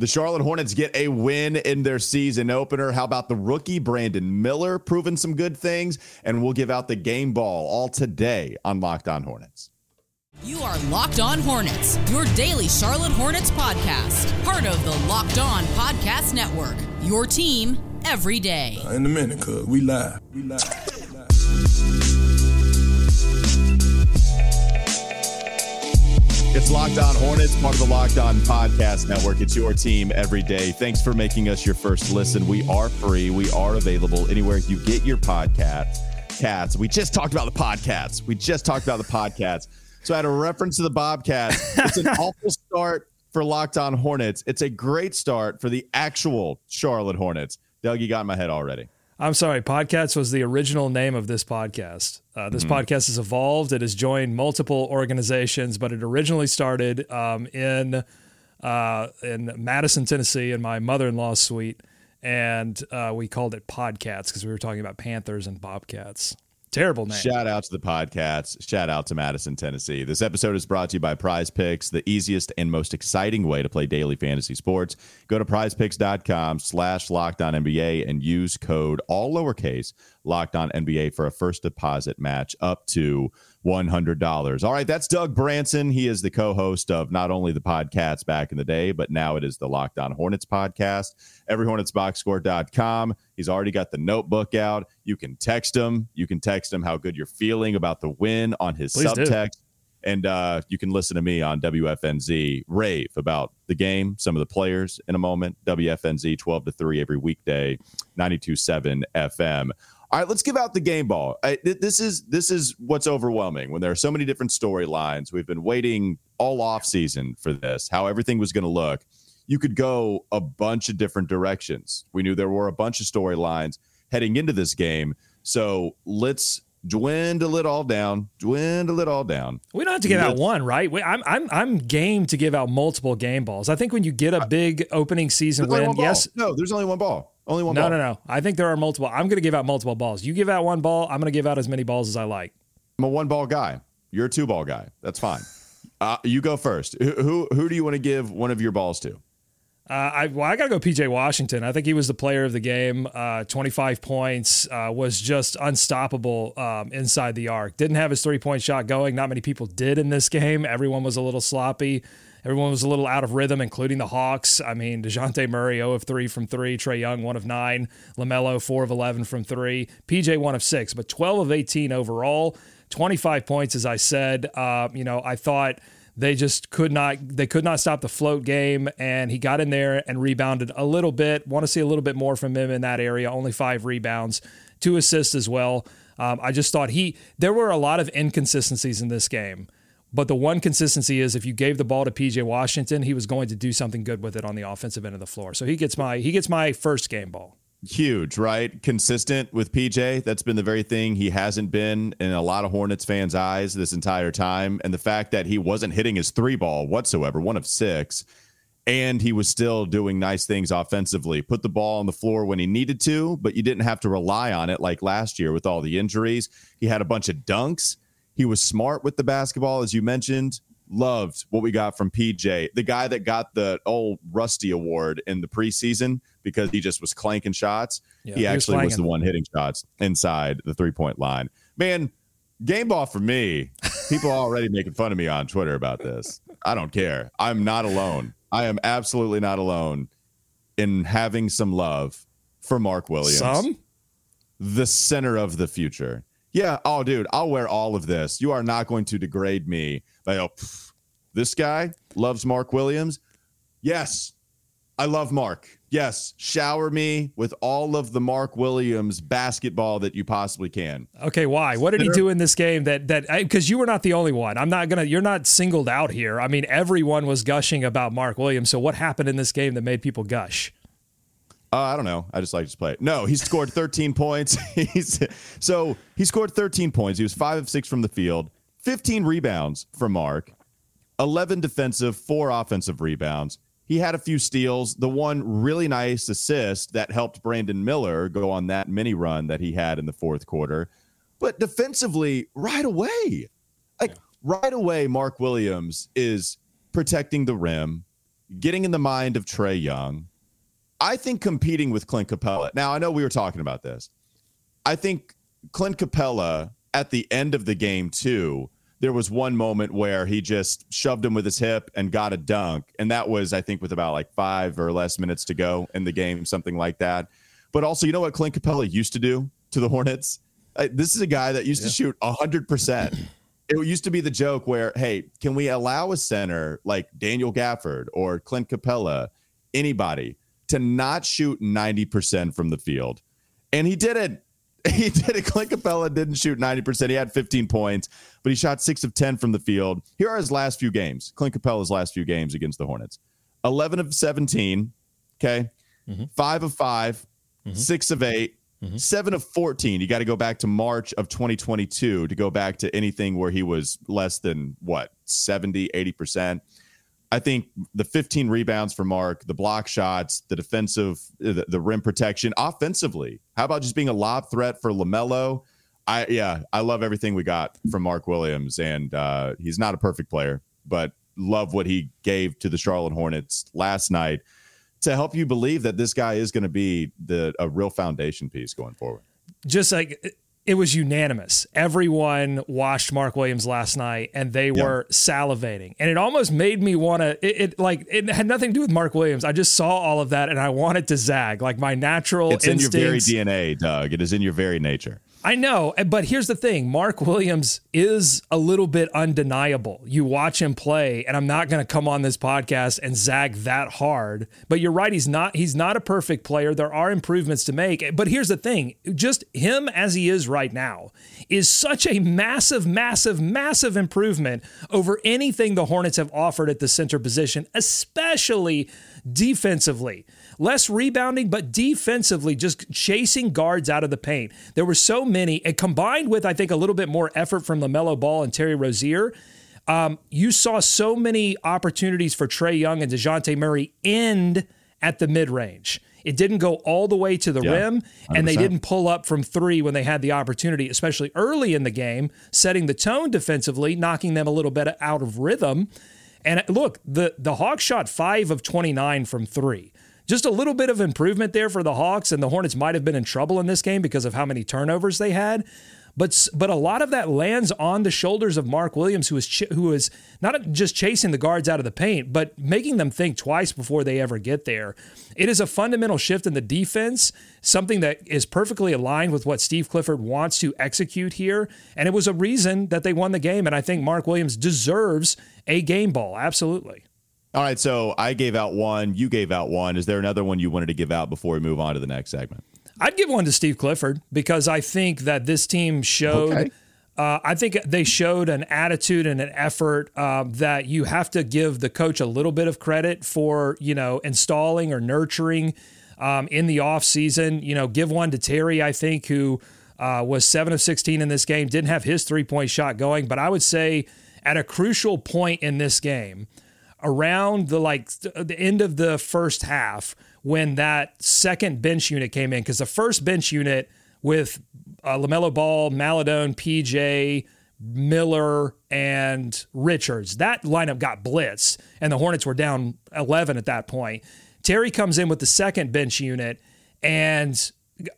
The Charlotte Hornets get a win in their season opener. How about the rookie Brandon Miller proving some good things? And we'll give out the game ball all today on Locked On Hornets. You are Locked On Hornets, your daily Charlotte Hornets podcast, part of the Locked On Podcast Network. Your team every day. In a minute, cuz we live. We live. It's Locked On Hornets, part of the Locked On Podcast Network. It's your team every day. Thanks for making us your first listen. We are free. We are available anywhere you get your podcasts. Cats. We just talked about the podcasts. We just talked about the podcasts. So I had a reference to the Bobcats. It's an awful start for Locked On Hornets. It's a great start for the actual Charlotte Hornets. Doug, you got in my head already. I'm sorry. Podcats was the original name of this podcast. Uh, this mm-hmm. podcast has evolved. It has joined multiple organizations, but it originally started um, in uh, in Madison, Tennessee, in my mother-in-law's suite, and uh, we called it Podcats because we were talking about Panthers and Bobcats. Terrible name. Shout out to the podcasts. Shout out to Madison, Tennessee. This episode is brought to you by Prize Picks, the easiest and most exciting way to play daily fantasy sports. Go to prizepicks.com slash locked on NBA and use code all lowercase locked on NBA for a first deposit match up to $100. All right, that's Doug Branson. He is the co host of not only the podcasts back in the day, but now it is the Locked On Hornets podcast, everyhornetsboxscore.com. He's already got the notebook out. You can text him. You can text him how good you're feeling about the win on his Please subtext. Do. And uh, you can listen to me on WFNZ rave about the game, some of the players in a moment. WFNZ 12 to 3 every weekday, 92.7 FM. All right, let's give out the game ball. I, this is this is what's overwhelming when there are so many different storylines. We've been waiting all off season for this, how everything was going to look. You could go a bunch of different directions. We knew there were a bunch of storylines heading into this game. So let's dwindle it all down, dwindle it all down. We don't have to give out one, right? I'm I'm I'm game to give out multiple game balls. I think when you get a big opening season win, yes, no, there's only one ball. Only one no, ball. No, no, no. I think there are multiple. I'm going to give out multiple balls. You give out one ball. I'm going to give out as many balls as I like. I'm a one ball guy. You're a two ball guy. That's fine. Uh, you go first. Who, who, who do you want to give one of your balls to? Uh, I well, I got to go PJ Washington. I think he was the player of the game. Uh, 25 points, uh, was just unstoppable um, inside the arc. Didn't have his three point shot going. Not many people did in this game. Everyone was a little sloppy. Everyone was a little out of rhythm, including the Hawks. I mean, Dejounte Murray, 0 of 3 from 3. Trae Young, 1 of 9. LaMelo, 4 of 11 from 3. PJ, 1 of 6, but 12 of 18 overall. 25 points, as I said. Uh, you know, I thought they just could not they could not stop the float game and he got in there and rebounded a little bit want to see a little bit more from him in that area only five rebounds two assists as well um, i just thought he there were a lot of inconsistencies in this game but the one consistency is if you gave the ball to PJ Washington, he was going to do something good with it on the offensive end of the floor. So he gets my he gets my first game ball. Huge, right? Consistent with PJ. That's been the very thing he hasn't been in a lot of Hornets fans' eyes this entire time. And the fact that he wasn't hitting his three ball whatsoever, one of six, and he was still doing nice things offensively. Put the ball on the floor when he needed to, but you didn't have to rely on it like last year with all the injuries. He had a bunch of dunks he was smart with the basketball, as you mentioned. Loved what we got from PJ, the guy that got the old Rusty Award in the preseason because he just was clanking shots. Yeah, he, he actually was, was the one hitting shots inside the three point line. Man, game ball for me. People are already making fun of me on Twitter about this. I don't care. I'm not alone. I am absolutely not alone in having some love for Mark Williams. Some? The center of the future. Yeah. Oh, dude, I'll wear all of this. You are not going to degrade me. Like, oh, this guy loves Mark Williams. Yes, I love Mark. Yes, shower me with all of the Mark Williams basketball that you possibly can. Okay, why? What did he do in this game that that because you were not the only one. I'm not gonna. You're not singled out here. I mean, everyone was gushing about Mark Williams. So what happened in this game that made people gush? Uh, I don't know. I just like to play it. No, he scored 13 points. He's so he scored 13 points. He was five of six from the field, 15 rebounds from Mark, 11 defensive, four offensive rebounds. He had a few steals. The one really nice assist that helped Brandon Miller go on that mini run that he had in the fourth quarter. But defensively, right away, like right away, Mark Williams is protecting the rim getting in the mind of Trae Young, I think competing with Clint Capela. Now, I know we were talking about this. I think Clint Capela at the end of the game, too, there was one moment where he just shoved him with his hip and got a dunk. And that was, I think, with about like five or less minutes to go in the game, something like that. But also, you know what Clint Capela used to do to the Hornets? This is a guy that used yeah. to shoot 100%. it used to be the joke where, hey, can we allow a center like Daniel Gafford or Clint Capela, anybody, to not shoot 90% from the field? And he did it. He did it. Clint Capela didn't shoot 90%. He had 15 points, but he shot six of 10 from the field. Here are his last few games. Clint Capela's last few games against the Hornets 11 of 17. Okay. Mm-hmm. Five of 5 mm-hmm. six of eight, Mm-hmm. Seven of 14. You got to go back to March of 2022 to go back to anything where he was less than what, 70, 80%. I think the 15 rebounds for Mark, the block shots, the defensive, the, the rim protection, offensively. How about just being a lob threat for LaMelo? I, yeah, I love everything we got from Mark Williams. And uh, he's not a perfect player, but love what he gave to the Charlotte Hornets last night to help you believe that this guy is going to be the a real foundation piece going forward. Just like it was unanimous. Everyone watched Mark Williams last night and they were salivating. And it almost made me want to it, it, like it had nothing to do with Mark Williams. I just saw all of that and I wanted to zag. Like my natural It's instincts, in your very DNA, Doug. It is in your very nature. I know, eh, but here's the thing Mark Williams is a little bit undeniable. You watch him play, and I'm not going to come on this podcast and zag that hard. But you're right, he's not he's not a perfect player. There are improvements to make. But here's the thing just him as he is right now is such a massive, massive, massive improvement over anything the Hornets have offered at the center position, especially defensively less rebounding, but defensively, just chasing guards out of the paint. There were so many, and combined with, I think, a little bit more effort from LaMelo Ball and Terry Rozier, um, you saw so many opportunities for Trae Young and Dejounte Murray end at the mid range. It didn't go all the way to the yeah, rim, and 100%. they didn't pull up from three when they had the opportunity, especially early in the game, setting the tone defensively, knocking them a little bit out of rhythm. And look, the the Hawks shot five of 29 from three. Just a little bit of improvement there for the Hawks, and the Hornets might have been in trouble in this game because of how many turnovers they had. But but a lot of that lands on the shoulders of Mark Williams, who is ch- who is not just chasing the guards out of the paint, but making them think twice before they ever get there. It is a fundamental shift in the defense, something that is perfectly aligned with what Steve Clifford wants to execute here, and it was a reason that they won the game. And I think Mark Williams deserves a game ball, absolutely. All right, so I gave out one, you gave out one. Is there another one you wanted to give out before we move on to the next segment? I'd give one to Steve Clifford because I think that this team showed. Okay. Uh, I think they showed an attitude and an effort uh, that you have to give the coach a little bit of credit for, you know, installing or nurturing um, in the offseason. You know, give one to Terry, I think, who uh, was seven of 16 in this game, didn't have his three point shot going. But I would say at a crucial point in this game, around the like the end of the first half when that second bench unit came in because the first bench unit with uh, LaMelo Ball, Maledon, PJ, Miller, and Richards that lineup got blitzed and the Hornets were down 11 at that point. Terry comes in with the second bench unit and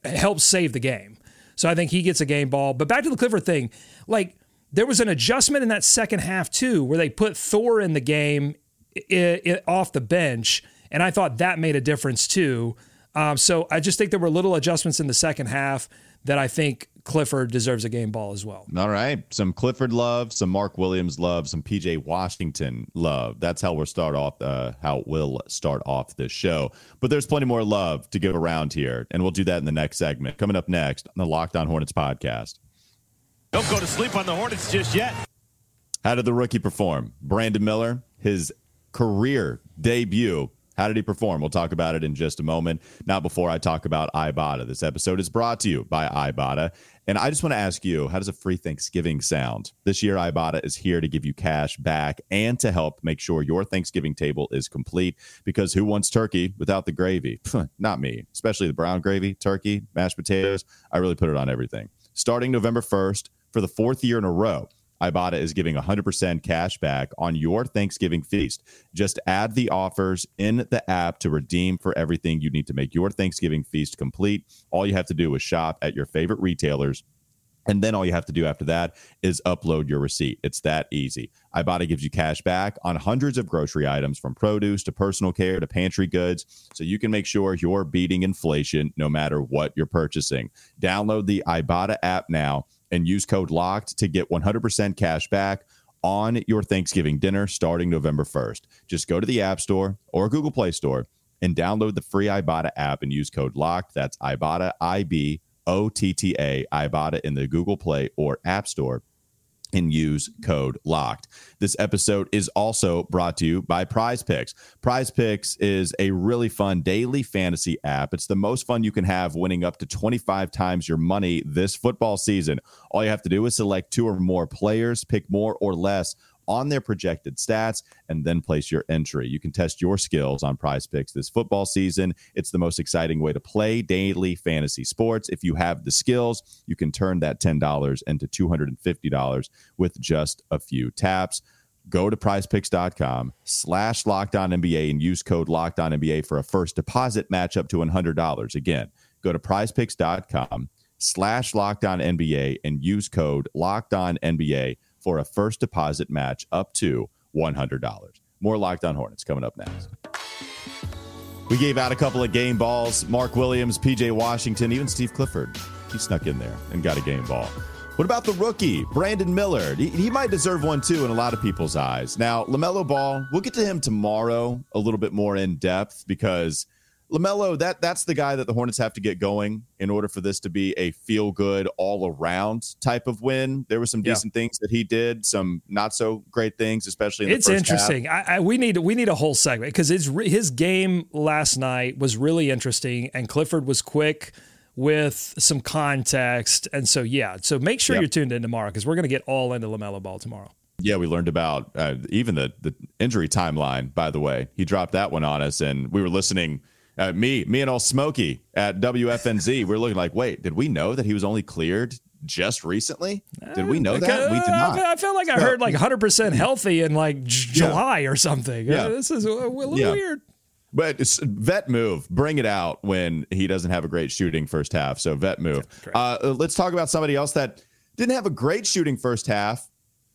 helps save the game. So I think he gets a game ball. But back to the Clifford thing, like there was an adjustment in that second half too, where they put Thor in the game it, it, off the bench, and I thought that made a difference too. Um, so I just think there were little adjustments in the second half that I think Clifford deserves a game ball as well. All right. Some Clifford love, some Mark Williams love, some PJ Washington love. That's how we'll start off, uh, how we'll start off this show. But there's plenty more love to give around here, and we'll do that in the next segment. Coming up next on the Locked On Hornets podcast. Don't go to sleep on the Hornets just yet. How did the rookie perform? Brandon Miller, his career debut. How did he perform? We'll talk about it in just a moment. Not before I talk about Ibotta. This episode is brought to you by Ibotta. And I just want to ask you, how does a free Thanksgiving sound? This year, Ibotta is here to give you cash back and to help make sure your Thanksgiving table is complete. Because who wants turkey without the gravy? Not me, especially the brown gravy, turkey, mashed potatoes. I really put it on everything. Starting November 1st, for the fourth year in a row, Ibotta is giving 100% cash back on your Thanksgiving feast. Just add the offers in the app to redeem for everything you need to make your Thanksgiving feast complete. All you have to do is shop at your favorite retailers and then all you have to do after that is upload your receipt. It's that easy. Ibotta gives you cash back on hundreds of grocery items from produce to personal care to pantry goods. So you can make sure you're beating inflation no matter what you're purchasing. Download the Ibotta app now and use code LOCKED to get 100% cash back on your Thanksgiving dinner starting November 1st. Just go to the App Store or Google Play Store and download the free Ibotta app and use code LOCKED. That's Ibotta, I B O T T A, Ibotta in the Google Play or App Store and use code locked. This episode is also brought to you by Prize Picks. Prize Picks is a really fun daily fantasy app. It's the most fun you can have winning up to 25 times your money this football season. All you have to do is select two or more players, pick more or less on their projected stats and then place your entry. You can test your skills on prize picks this football season. It's the most exciting way to play daily fantasy sports. If you have the skills, you can turn that $10 into $250 with just a few taps. Go to prizepicks.com slash locked on NBA and use code locked on NBA for a first deposit match up to $100. Again, go to prizepicks.com slash locked on NBA and use code locked on NBA for a first deposit match up to $100. More Locked On Hornets coming up next. We gave out a couple of game balls. Mark Williams, PJ Washington, even Steve Clifford. He snuck in there and got a game ball. What about the rookie, Brandon Miller? He, he, might deserve one too in a lot of people's eyes. Now, LaMelo Ball, we'll get to him tomorrow a little bit more in depth because LaMelo, that that's the guy that the Hornets have to get going in order for this to be a feel good all around type of win. There were some decent yeah. things that he did, some not so great things, especially in it's interesting. I, I, we need we need a whole segment because his his game last night was really interesting, and Clifford was quick with some context, and so yeah. So make sure yep. you're tuned in tomorrow because we're going to get all into LaMelo Ball tomorrow. Yeah, we learned about uh, even the the injury timeline. By the way, he dropped that one on us, and we were listening uh, me, me and all Smokey at WFNZ, we're looking like, wait, did we know that he was only cleared just recently? Did we know that? We did not. I felt like I heard like 100% healthy in like July yeah. or something. Yeah. Uh, this is a, little yeah. weird. But vet move, bring it out when he doesn't have a great shooting first half. So vet move. Uh, let's talk about somebody else that didn't have a great shooting first half,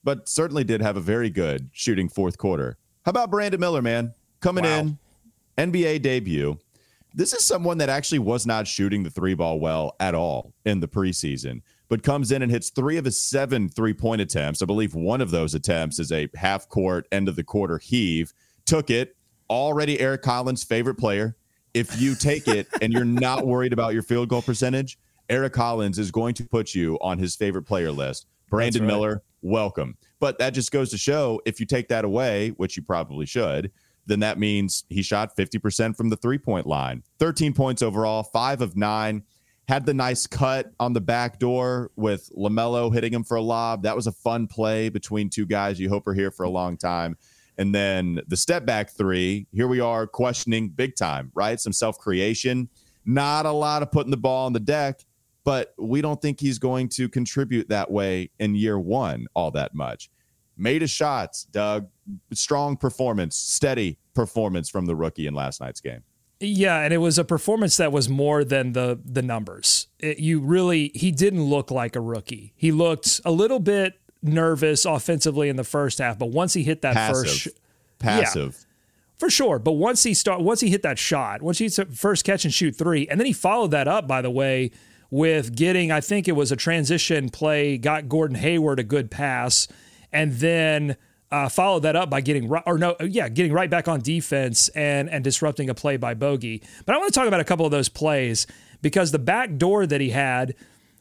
but certainly did have a very good shooting fourth quarter. How about Brandon Miller, man? Coming wow. in, NBA debut. This is someone that actually was not shooting the three ball well at all in the preseason, but comes in and hits three of his seven three point attempts. I believe one of those attempts is a half court, end of the quarter heave. Took it. Already Eric Collins' favorite player. If you take it and you're not worried about your field goal percentage, Eric Collins is going to put you on his favorite player list. Brandon right. Miller, welcome. But that just goes to show if you take that away, which you probably should, then that means he shot 50% from the three point line. 13 points overall, five of nine. Had the nice cut on the back door with LaMelo hitting him for a lob. That was a fun play between two guys you hope are here for a long time. And then the step back three, here we are questioning big time, right? Some self creation, not a lot of putting the ball on the deck, but we don't think he's going to contribute that way in year one all that much made his shots, Doug. Strong performance, steady performance from the rookie in last night's game. Yeah, and it was a performance that was more than the the numbers. It, you really he didn't look like a rookie. He looked a little bit nervous offensively in the first half, but once he hit that passive. first sh- passive yeah, for sure. But once he start once he hit that shot, once he first catch and shoot three, and then he followed that up by the way with getting I think it was a transition play, got Gordon Hayward a good pass and then uh, followed that up by getting right, or no, yeah, getting right back on defense and and disrupting a play by Bogey. But I want to talk about a couple of those plays because the back door that he had.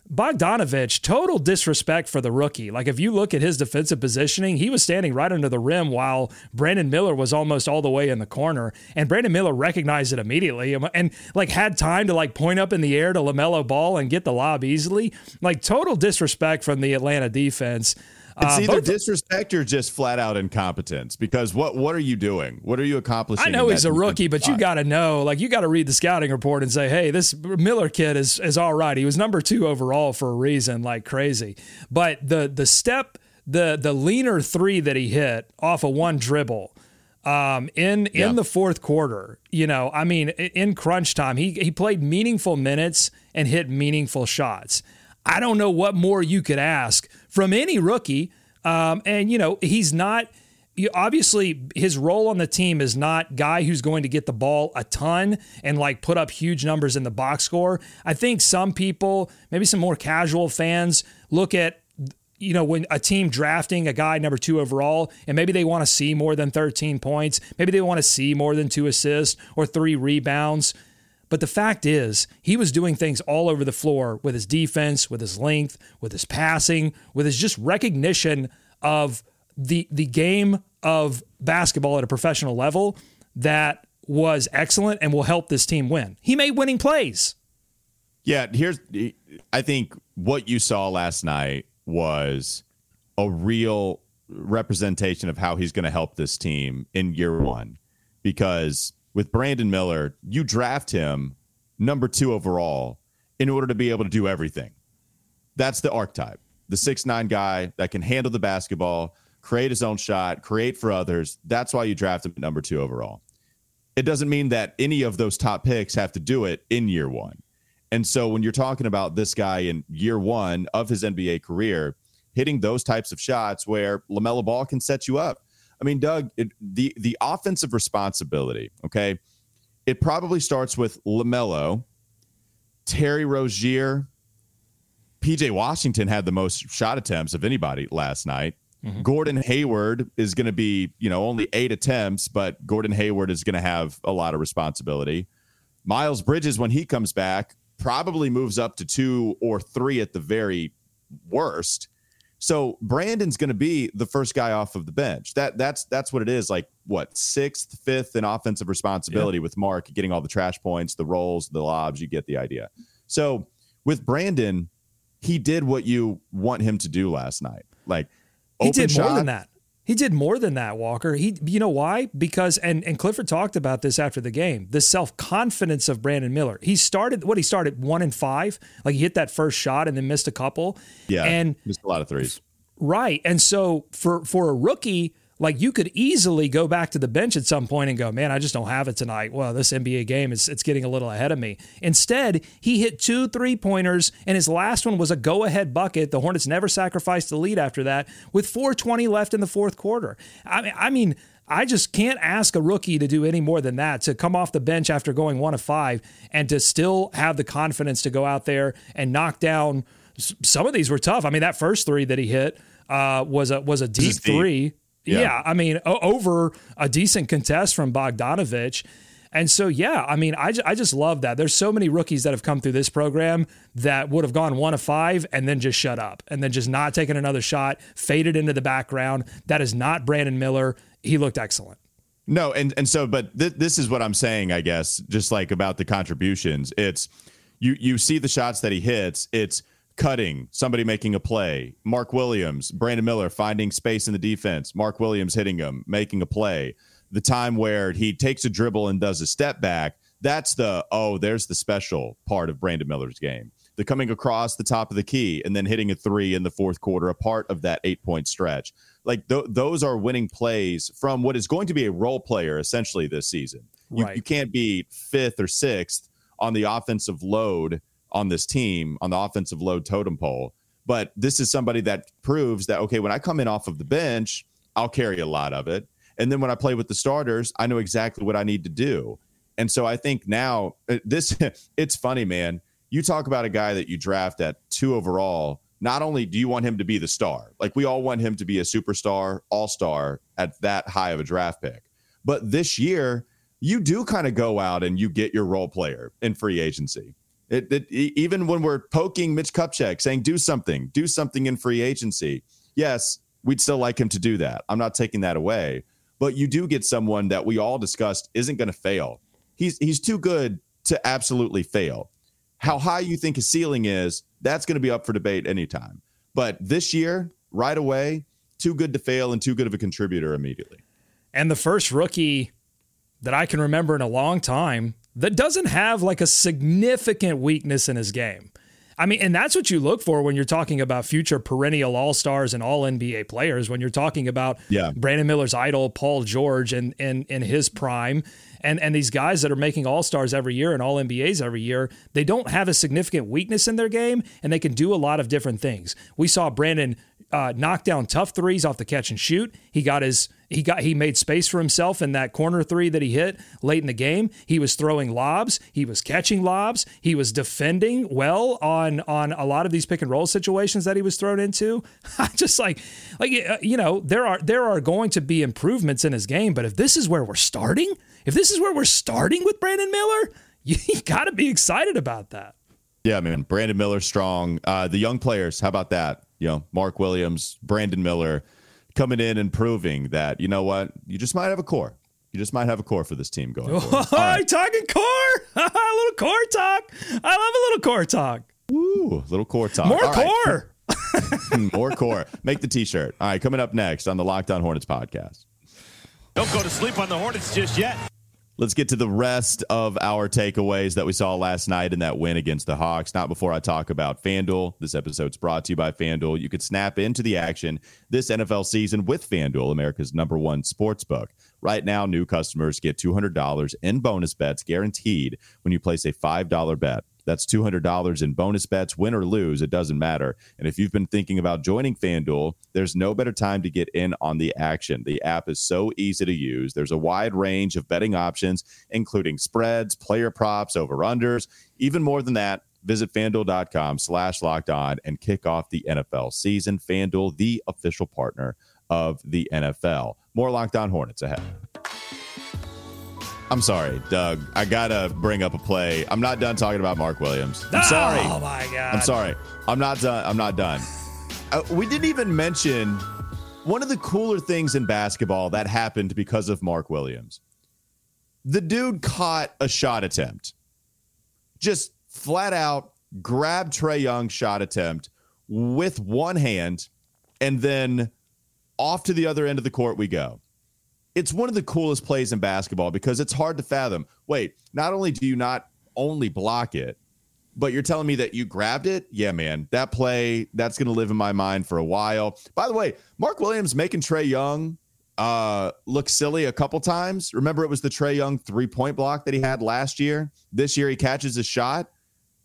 Bogdanovic, total disrespect for the rookie. Like if you look at his defensive positioning, he was standing right under the rim while Brandon Miller was almost all the way in the corner. And Brandon Miller recognized it immediately and, and like had time to like point up in the air to LaMelo ball and get the lob easily. Like total disrespect from the Atlanta defense. It's uh, either disrespect or just flat out incompetence. Because what what are you doing? What are you accomplishing? I know he's a rookie, but you got to know, like you got to read the scouting report and say, hey, this Miller kid is is all right. He was number two overall for a reason, like crazy. But the the step the the leaner three that he hit off of one dribble um, in Yeah. in the fourth quarter. You know, I mean, in crunch time, he he played meaningful minutes and hit meaningful shots. I don't know what more you could ask from any rookie. Um, and you know, he's not. Obviously, his role on the team is not guy who's going to get the ball a ton and like put up huge numbers in the box score. I think some people, maybe some more casual fans, look at you know, when a team drafting a guy number two overall, and maybe they want to see more than 13 points, maybe they want to see more than two assists or three rebounds. But the fact is, he was doing things all over the floor with his defense, with his length, with his passing, with his just recognition of the the game of basketball at a professional level that was excellent and will help this team win. He made winning plays. Yeah, here's I think what you saw last night was a real representation of how he's going to help this team in year 1 because with Brandon Miller, you draft him number 2 overall in order to be able to do everything. That's the archetype. The six nine guy that can handle the basketball, create his own shot, create for others. That's why you draft him at number 2 overall. It doesn't mean that any of those top picks have to do it in year 1. And so when you're talking about this guy in year one of his NBA career, hitting those types of shots where LaMelo Ball can set you up. I mean, Doug, it, the the offensive responsibility, okay, it probably starts with LaMelo, Terry Rozier, PJ Washington had the most shot attempts of anybody last night. Mm-hmm. Gordon Hayward is going to be, you know, only eight attempts, but Gordon Hayward is going to have a lot of responsibility. Miles Bridges, when he comes back, probably moves up to two or three at the very worst. So Brandon's going to be the first guy off of the bench. That that's that's what it is. Like what sixth, fifth in offensive responsibility with Mark getting all the trash points, the rolls, the lobs. You get the idea. So with Brandon, he did what you want him to do last night. Like He did more than that. He did more than that, Walker. He, you know why? Because and and Clifford talked about this after the game. The self confidence of Brandon Miller. He started what he started one and five. Like he hit that first shot and then missed a couple. Yeah, and missed a lot of threes. Right. And so for for a rookie, like you could easily go back to the bench at some point and go, man, I just don't have it tonight. Well, this NBA game is it's getting a little ahead of me. Instead, he hit two three pointers, and his last one was a go ahead bucket. The Hornets never sacrificed the lead after that, with 4:20 left in the fourth quarter. I mean, I mean. I just can't ask a rookie to do any more than that to come off the bench after going one of five and to still have the confidence to go out there and knock down. Some of these were tough. I mean, that first three that he hit uh, was a was a deep deep. three. Yeah. Yeah. I mean, over a decent contest from Bogdanovic. And so, yeah, I mean, I, I just love that. There's so many rookies that have come through this program that would have gone one of five and then just shut up and then just not taken another shot, faded into the background. That is not Brandon Miller. He looked excellent. No, and and so, but th- this is what I'm saying, I guess, just like about the contributions. It's you you see the shots that he hits. It's cutting, somebody making a play. Mark Williams, Brandon Miller finding space in the defense. Mark Williams hitting him, making a play. The time where he takes a dribble and does a step back. That's the oh, there's the special part of Brandon Miller's game. The coming across the top of the key and then hitting a three in the fourth quarter, a part of that eight point stretch. Like th- those are winning plays from what is going to be a role player essentially this season. You, you can't be fifth or sixth on the offensive load on this team, on the offensive load totem pole. But this is somebody that proves that, okay, when I come in off of the bench, I'll carry a lot of it. And then when I play with the starters, I know exactly what I need to do. And so I think now uh, this, it's funny, man. You talk about a guy that you draft at two overall. Not only do you want him to be the star, like we all want him to be a superstar, all star at that high of a draft pick. But this year, you do kind of go out and you get your role player in free agency. It, it, even when we're poking Mitch Kupchak, saying do something, do something in free agency. Yes, we'd still like him to do that. I'm not taking that away, but you do get someone that we all discussed isn't going to fail. He's he's too good to absolutely fail. How high you think his ceiling is, that's going to be up for debate anytime. But this year, right away, too good to fail and too good of a contributor immediately. And the first rookie that I can remember in a long time that doesn't have like a significant weakness in his game. I mean, and that's what you look for when you're talking about future perennial all stars and all NBA players. When you're talking about Yeah. Brandon Miller's idol, Paul George, and in, in his prime, and and these guys that are making all stars every year and all NBAs every year, they don't have a significant weakness in their game, and they can do a lot of different things. We saw Brandon uh, knock down tough threes off the catch and shoot. He got his he got he made space for himself in that corner three that he hit late in the game. He was throwing lobs, he was catching lobs, he was defending well on on a lot of these pick and roll situations that he was thrown into. Just like like uh, you know, there are there are going to be improvements in his game, but if this is where we're starting, if this is where we're starting with Brandon Miller, you, got to be excited about that. Yeah, man. Brandon Miller strong. Uh, the young players, how about that? You know, Mark Williams, Brandon Miller coming in and proving that, you know what, you just might have a core. You just might have a core for this team going forward. Oh, you talking core? a little core talk. I love a little core talk. Woo, little core talk. More All right. core. More core. Make the t-shirt. All right, coming up next on the Locked On Hornets podcast. Don't go to sleep on the Hornets just yet. Let's get to the rest of our takeaways that we saw last night in that win against the Hawks. Not before I talk about FanDuel. This episode's brought to you by FanDuel. You could snap into the action this NFL season with FanDuel, America's number one sports book. Right now, new customers get $200 in bonus bets guaranteed when you place a $5 bet. That's $200 in bonus bets, win or lose, it doesn't matter. And if you've been thinking about joining FanDuel, there's no better time to get in on the action. The app is so easy to use. There's a wide range of betting options, including spreads, player props, over-unders. Even more than that, visit fanduel.com slash locked on and kick off the NFL season. FanDuel, the official partner of the NFL. More Locked On Hornets ahead. I'm sorry, Doug. I gotta bring up a play. I'm not done talking about Mark Williams. I'm sorry. Oh my god. I'm sorry. I'm not done. I'm not done. Uh, we didn't even mention one of the cooler things in basketball that happened because of Mark Williams. The dude caught a shot attempt, just flat out grabbed Trae Young's shot attempt with one hand, and then off to the other end of the court we go it's one of the coolest plays in basketball because it's hard to fathom. Wait, not only do you not only block it, but you're telling me that you grabbed it? Yeah, man. That play, that's going to live in my mind for a while. By the way, Mark Williams making Trae Young uh, look silly a couple times. Remember, it was the Trae Young three point block that he had last year. This year, he catches a shot.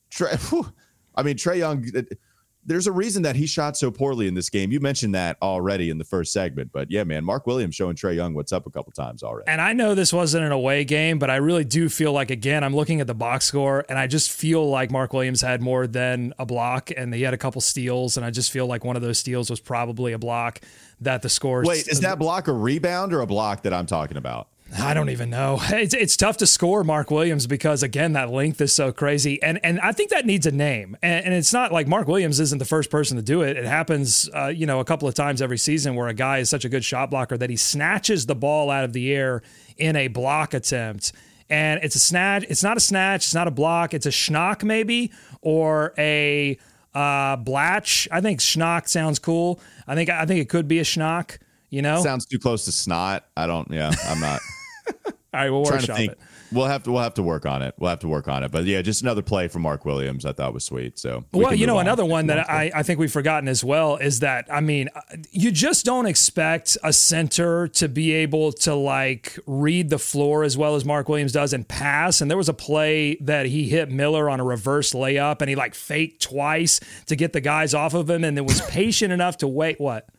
Trae, I mean, Trae Young. It, there's a reason that he shot so poorly in this game. You mentioned that already in the first segment, but yeah, man, Mark Williams showing Trae Young what's up a couple times already. And I know this wasn't an away game, but I really do feel like again, I'm looking at the box score and I just feel like Mark Williams had more than a block and he had a couple steals and I just feel like one of those steals was probably a block that the score Wait, is that block a rebound or a block that I'm talking about? I don't even know. It's, it's tough to score Mark Williams because again that length is so crazy, and and I think that needs a name. And, and it's not like Mark Williams isn't the first person to do it. It happens, uh, you know, a couple of times every season where a guy is such a good shot blocker that he snatches the ball out of the air in a block attempt. And it's a snatch. It's not a snatch. It's not a block. It's a schnock maybe or a uh, blatch. I think schnock sounds cool. I think I think it could be a schnock. You know, sounds too close to snot. I don't. Yeah, I'm not. All right, we'll workshop think. it. We'll have to we'll have to work on it. We'll have to work on it. But yeah, just another play from Mark Williams. I thought was sweet. So we well, you know, on. another one that I, I think we've forgotten as well is that, I mean, uh, you just don't expect a center to be able to like read the floor as well as Mark Williams does and pass. And there was a play that he hit Miller on a reverse layup and he like faked twice to get the guys off of him and then was patient enough to wait. What?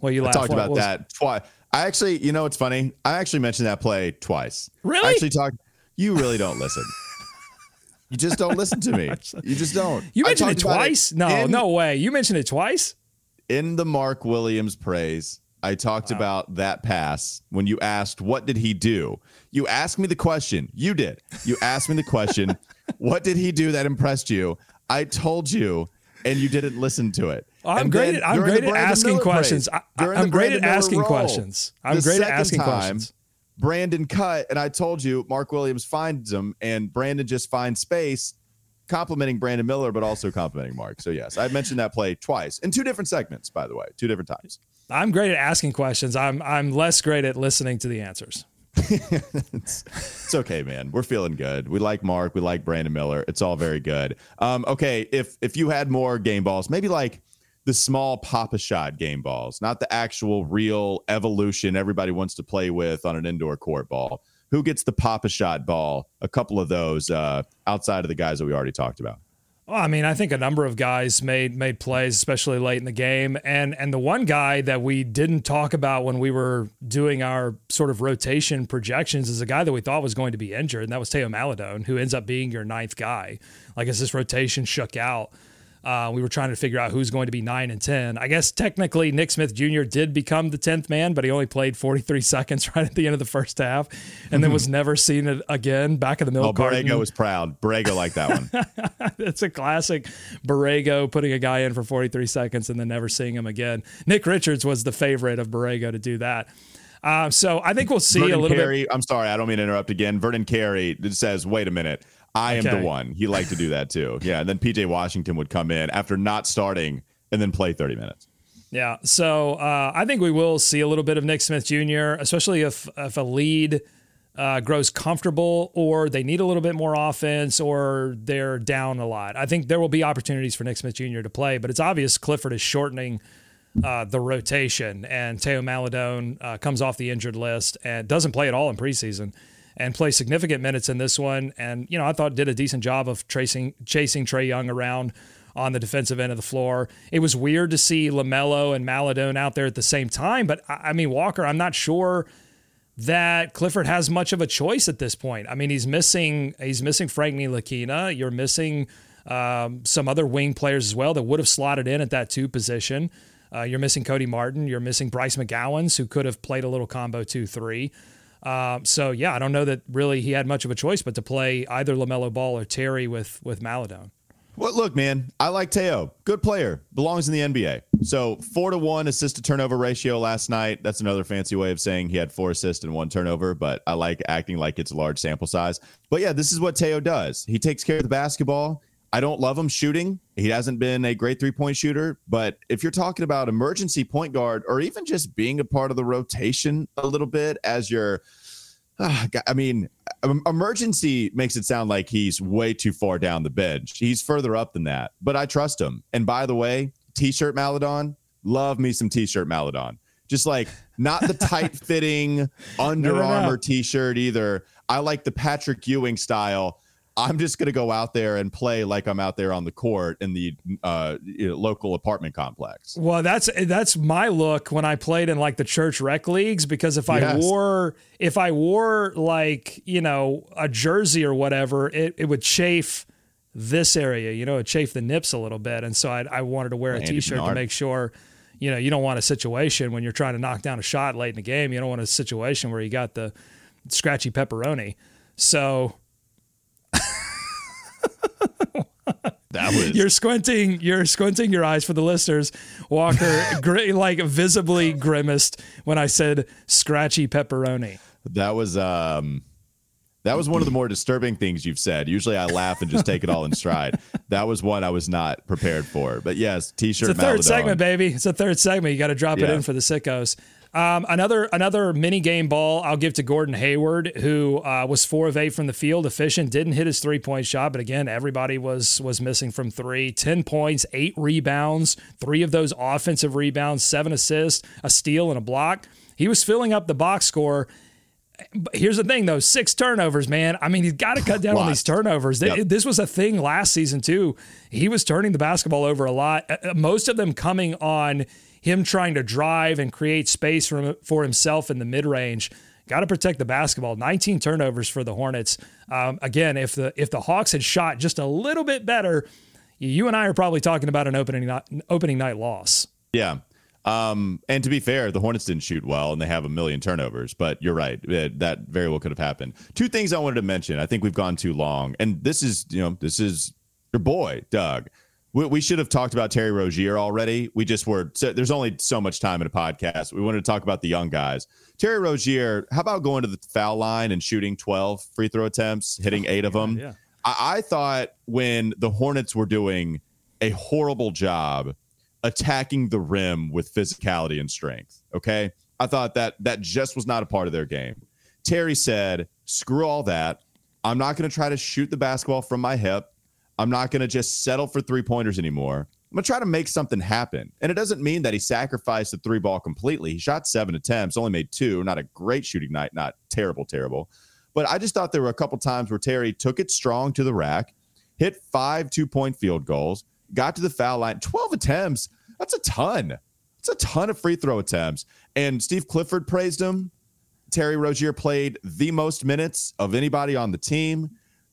Well, you I talked about that twice. I actually, you know, it's funny. I actually mentioned that play twice. Really? I actually talked. You really don't listen. you just don't listen to me. You just don't. You mentioned it twice? no, in- no way. You mentioned it twice? in the Mark Williams praise, I talked about that pass when you asked, What did he do? You asked me the question. You did. You asked me the question, What did he do that impressed you? I told you, and you didn't listen to it. I'm great at- I'm great at asking questions. I- I'm great at asking questions. I'm great at asking questions. Brandon cut, and I told you Mark Williams finds him, and Brandon just finds space, complimenting Brandon Miller, but also complimenting Mark. So yes, I mentioned that play twice in two different segments, by the way, two different times. I'm great at asking questions. I'm I'm less great at listening to the answers. it's, it's okay, man. We're feeling good. We like Mark. We like Brandon Miller. It's all very good. Um, okay, if if you had more game balls, maybe like the small Pop-A-Shot game balls, not the actual real evolution everybody wants to play with on an indoor court ball. Who gets the Pop-A-Shot ball? A couple of those uh, outside of the guys that we already talked about. Well, I mean, I think a number of guys made made plays, especially late in the game, and and the one guy that we didn't talk about when we were doing our sort of rotation projections is a guy that we thought was going to be injured, and that was Theo Maledon, who ends up being your ninth guy. Like as this rotation shook out, uh, we were trying to figure out who's going to be nine and 10. I guess technically Nick Smith Jr. did become the 10th man, but he only played 43 seconds right at the end of the first half and then was never seen again back in the middle. Oh, Borrego was proud. Borrego liked that one. it's a classic Borrego putting a guy in for 43 seconds and then never seeing him again. Nick Richards was the favorite of Borrego to do that. Uh, so I think we'll see Vernon a little Carey, bit. I'm sorry, I don't mean to interrupt again. Vernon Carey says, "Wait a minute, I am Okay. the one." He liked to do that too. Yeah, and then PJ Washington would come in after not starting and then play 30 minutes. Yeah. So uh, I think we will see a little bit of Nick Smith Jr., especially if if a lead uh, grows comfortable or they need a little bit more offense or they're down a lot. I think there will be opportunities for Nick Smith Jr. to play, but it's obvious Clifford is shortening uh, the rotation, and Theo Maledon uh, comes off the injured list and doesn't play at all in preseason. And plays significant minutes in this one, and you know I thought did a decent job of tracing chasing Trae Young around on the defensive end of the floor. It was weird to see Lamelo and Maledon out there at the same time, but I mean Walker, I'm not sure that Clifford has much of a choice at this point. I mean, he's missing he's missing Frank Ntilikina. You're missing um, some other wing players as well that would have slotted in at that two position. Uh, you're missing Cody Martin. You're missing Bryce McGowans, who could have played a little combo two three. Um, so yeah, I don't know that really he had much of a choice but to play either Lamelo Ball or Terry with with Maledon. Well, look, man, I like Theo. Good player. Belongs in the NBA. So four to one assist to turnover ratio last night. That's another fancy way of saying he had four assists and one turnover, but I like acting like it's a large sample size. But yeah, this is what Teo does. He takes care of the basketball. I don't love him shooting. He hasn't been a great three point shooter. But if you're talking about emergency point guard or even just being a part of the rotation a little bit as your ah, God, I mean, emergency makes it sound like he's way too far down the bench. He's further up than that, but I trust him. And by the way, t-shirt Maledon, love me some t-shirt Maledon. Just like not the tight fitting Under No, no, no. Armour t-shirt either. I like the Patrick Ewing style. I'm just going to go out there and play like I'm out there on the court in the uh, you know, local apartment complex. Well, that's that's my look when I played in like the church rec leagues because if I wore if I wore like, you know, a jersey or whatever, it, it would chafe this area, you know, it chafe the nips a little bit. And so I, I wanted to wear a Andy t-shirt to make sure, you know, you don't want a situation when you're trying to knock down a shot late in the game. You don't want a situation where you got the scratchy pepperoni. So That was you're squinting you're squinting your eyes for the listeners walker gri- like visibly grimaced when i said scratchy pepperoni That was um that was one of the more disturbing things you've said. Usually I laugh and just take it all in stride. That was one I was not prepared for. But yes, t-shirt it's a third Maledon. segment baby it's a third segment you got to drop it in for the sickos um, another another mini game ball I'll give to Gordon Hayward, who uh, was four of eight from the field, efficient, didn't hit his three point shot, but again everybody was was missing from three. Ten points, eight rebounds, three of those offensive rebounds, seven assists, a steal, and a block. He was filling up the box score. But here's the thing, though: six turnovers, man. I mean, he's got to cut down on these turnovers. Yep. This was a thing last season too. He was turning the basketball over a lot. Uh, uh, Most of them coming on him trying to drive and create space for for himself in the mid range. Got to protect the basketball. 19 turnovers for the Hornets. Um, again, if the if the Hawks had shot just a little bit better, you and I are probably talking about an opening night, opening night loss. Yeah. Um, and to be fair, the Hornets didn't shoot well and they have a million turnovers, but you're right. It- that very well could have happened. Two things I wanted to mention. I think we've gone too long. And this is, you know, this is your boy, Doug. We, we should have talked about Terry Rozier already. We just were, so there's only so much time in a podcast. We wanted to talk about the young guys. Terry Rozier, how about going to the foul line and shooting 12 free throw attempts, hitting eight of them? yeah. I, I thought when the Hornets were doing a horrible job attacking the rim with physicality and strength. Okay. I thought that that just was not a part of their game. Terry said, screw all that. I'm not going to try to shoot the basketball from my hip. I'm not going to just settle for three pointers anymore. I'm going to try to make something happen. And it doesn't mean that he sacrificed the three ball completely. He shot seven attempts, only made two. Not a great shooting night, not terrible, terrible. But I just thought there were a couple times where Terry took it strong to the rack, hit five two point field goals, got to the foul line, 12 attempts. That's a ton. It's a ton of free throw attempts. And Steve Clifford praised him. Terry Rozier played the most minutes of anybody on the team.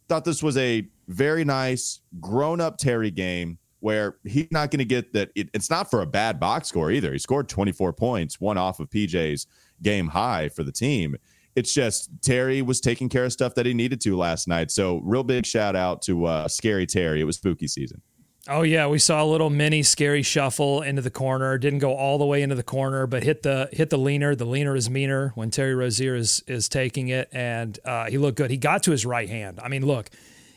Thought this was a very nice, grown up Terry game where he's not going to get that. It, it's not for a bad box score either. He scored 24 points, one off of PJ's game high for the team. It's just Terry was taking care of stuff that he needed to last night. So, real big shout out to uh, Scary Terry. It was spooky season. Oh yeah, we saw a little mini scary shuffle into the corner. Didn't go all the way into the corner, but hit the hit the leaner. The leaner is meaner when Terry Rozier is is taking it, and uh, he looked good. He got to his right hand. I mean, look,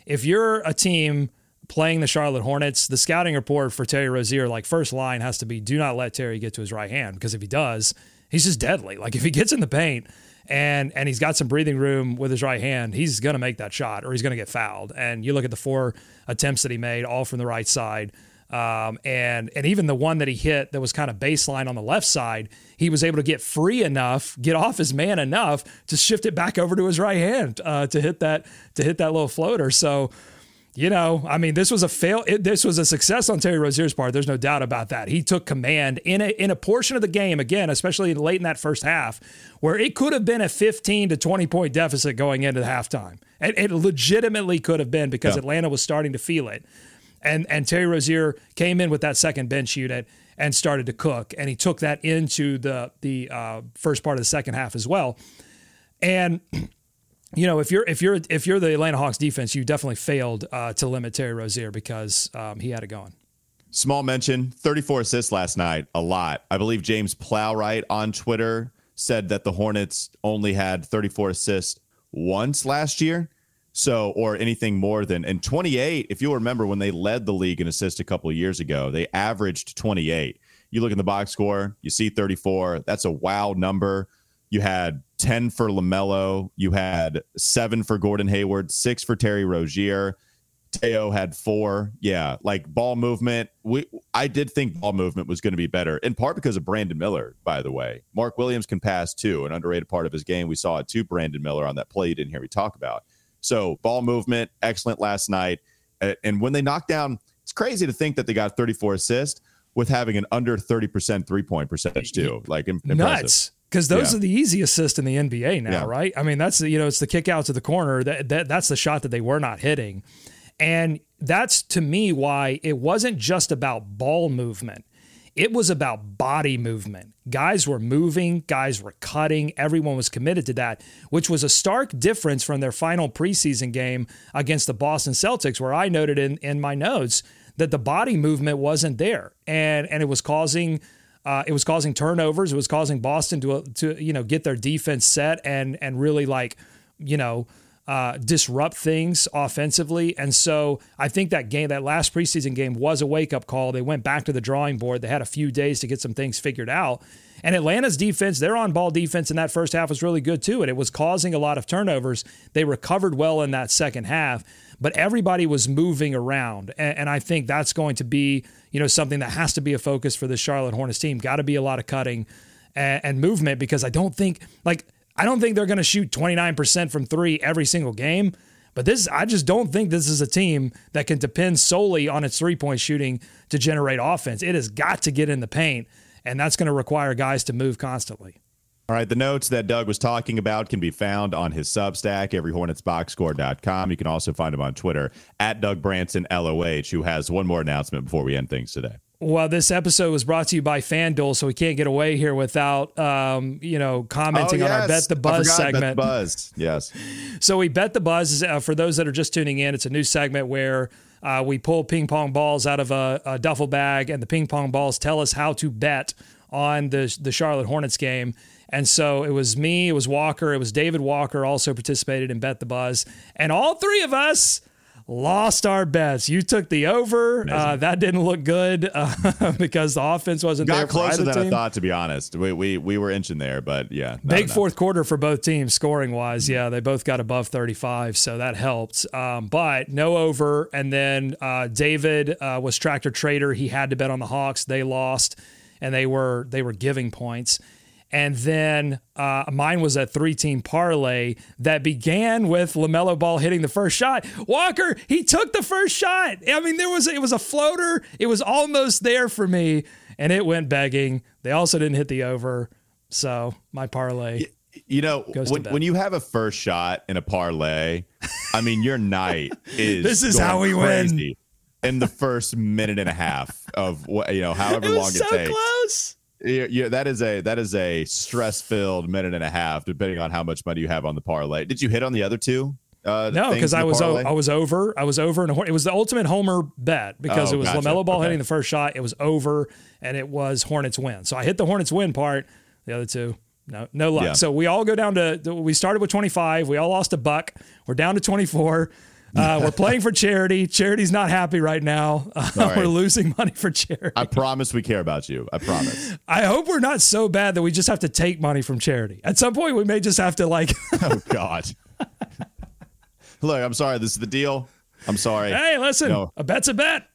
if you're a team playing the Charlotte Hornets, the scouting report for Terry Rozier, like first line, has to be do not let Terry get to his right hand because if he does, he's just deadly. Like if he gets in the paint and and he's got some breathing room with his right hand, he's to make that shot or he's to get fouled. And you look at the four attempts that he made, all from the right side. Um, and and even the one that he hit that was kind of baseline on the left side, he was able to get free enough, get off his man enough to shift it back over to his right hand uh, to hit that to hit that little floater. So you know, I mean, this was a fail. It, this was a success on Terry Rozier's part. There's no doubt about that. He took command in a in a portion of the game again, especially late in that first half, where it could have been a 15 to 20 point deficit going into the halftime. It, it legitimately could have been because yeah. Atlanta was starting to feel it, and and Terry Rozier came in with that second bench unit and started to cook, and he took that into the the uh, first part of the second half as well, and you know, if you're if you're if you're the Atlanta Hawks defense, you definitely failed uh, to limit Terry Rozier because um, he had it going. Small mention: 34 assists last night, a lot. I believe James Plowright on Twitter said that the Hornets only had 34 assists once last year. So, or anything more than and 28. If you'll remember when they led the league in assists a couple of years ago, they averaged 28. You look in the box score, you see 34. That's a wow number. You had 10 for LaMelo. You had seven for Gordon Hayward, six for Terry Rozier. Theo had four. Yeah, like ball movement. We I did think ball movement was going to be better, in part because of Brandon Miller, by the way. Mark Williams can pass too, an underrated part of his game. We saw it too, Brandon Miller on that play you didn't hear me talk about. So ball movement, excellent last night. Uh, and when they knocked down, it's crazy to think that they got 34 assists with having an under 30% three point percentage too. Like impressive. nuts because those yeah. are the easy assists in the NBA now, yeah. right? I mean, that's you know, it's the kick out to the corner that, that that's the shot that they were not hitting, and that's to me why it wasn't just about ball movement. It was about body movement. Guys were moving, guys were cutting, everyone was committed to that, which was a stark difference from their final preseason game against the Boston Celtics, where I noted in, in my notes that the body movement wasn't there. And and it was causing uh, it was causing turnovers. It was causing Boston to to you know get their defense set and and really like you know uh, disrupt things offensively. And so I think that game, that last preseason game, was a wake up call. They went back to the drawing board. They had a few days to get some things figured out. And Atlanta's defense, their on ball defense in that first half was really good too. And it was causing a lot of turnovers. They recovered well in that second half, but everybody was moving around. And, I think that's going to be, you know, something that has to be a focus for the Charlotte Hornets team. Got to be a lot of cutting and movement because I don't think, like, I don't think they're going to shoot 29% from three every single game. But this, I just don't think this is a team that can depend solely on its three point shooting to generate offense. It has got to get in the paint, and that's going to require guys to move constantly. All right, the notes that Doug was talking about can be found on his Substack, everyhornetsboxscore.com. You can also find him on Twitter at Doug Branson LOH, who has one more announcement before we end things today. Well, this episode was brought to you by FanDuel, so we can't get away here without, um, you know, commenting oh, yes. on our Bet the Buzz segment. Bet the Buzz, yes. so we bet the Buzz. Uh, for those that are just tuning in, it's a new segment where uh, we pull ping pong balls out of a, a, duffel bag, and the ping pong balls tell us how to bet on the the Charlotte Hornets game. And so it was me, it was Walker, it was David Walker also participated in Bet the Buzz, and all three of us lost our bets. You took the over. Uh, that didn't look good uh, because the offense wasn't Got there. closer than team. I thought, to be honest. We we, we were inching there, but yeah. Big fourth quarter for both teams, scoring wise. Yeah, they both got above 35, so that helped. Um, but no over. And then uh, David uh, was tractor trader. He had to bet on the Hawks. They lost, and they were they were giving points. And then uh, mine was a three team parlay that began with LaMelo Ball hitting the first shot. Walker, he took the first shot. I mean, there was it was a floater. It was almost there for me, and it went begging. They also didn't hit the over. So my parlay. You know, when, when you have a first shot in a parlay, I mean, your night is This is how we win. in the first minute and a half of what you know, however It long was it so takes. close. Yeah, yeah, that is a that is a stress filled minute and a half, depending on how much money you have on the parlay. Did you hit on the other two? Uh, No, because I was o-? I was over. I was over, and it was the ultimate homer bet because Oh, it was gotcha. LaMelo Ball Okay. hitting the first shot. It was over, and it was Hornets win. So I hit the Hornets win part. The other two, no, no luck. Yeah. So we all go down to. We started with twenty five. We all lost a buck. We're down to twenty four. Uh, we're playing for charity. Charity's not happy right now. Uh, Sorry. we're losing money for charity. I promise we care about you. I promise. I hope we're not so bad that we just have to take money from charity. At some point, we may just have to like, oh God. Look, I'm sorry. This is the deal. I'm sorry. hey, listen, No. a bet's a bet.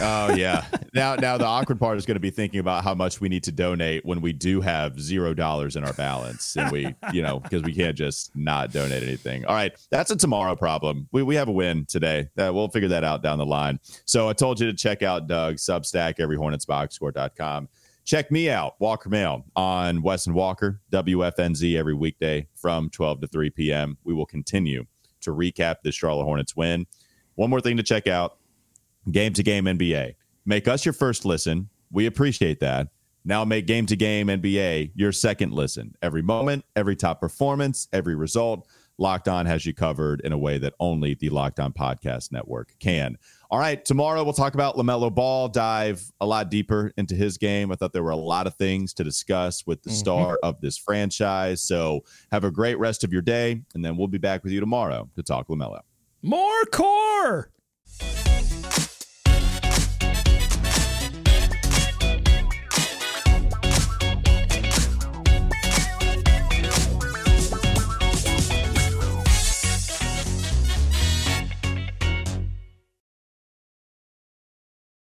Oh yeah. now now the awkward part is going to be thinking about how much we need to donate when we do have zero dollars in our balance and we you know because we can't just not donate anything. All right, that's a tomorrow problem. We we have a win today. Uh, we'll figure that out down the line. So I told you to check out Doug Substack everyhornetsboxscore.com. Check me out, Walker Mehl, on Wes and Walker, WFNZ, every weekday from 12 to 3 p.m. We will continue to recap the Charlotte Hornets win. One more thing to check out Game to Game NBA. Make us your first listen. We appreciate that. Now make Game to Game NBA your second listen. Every moment, every top performance, every result, Locked On has you covered in a way that only the Locked On Podcast Network can. All right, tomorrow we'll talk about LaMelo Ball, dive a lot deeper into his game. I thought there were a lot of things to discuss with the mm-hmm. star of this franchise. So have a great rest of your day, and then we'll be back with you tomorrow to talk LaMelo. More core.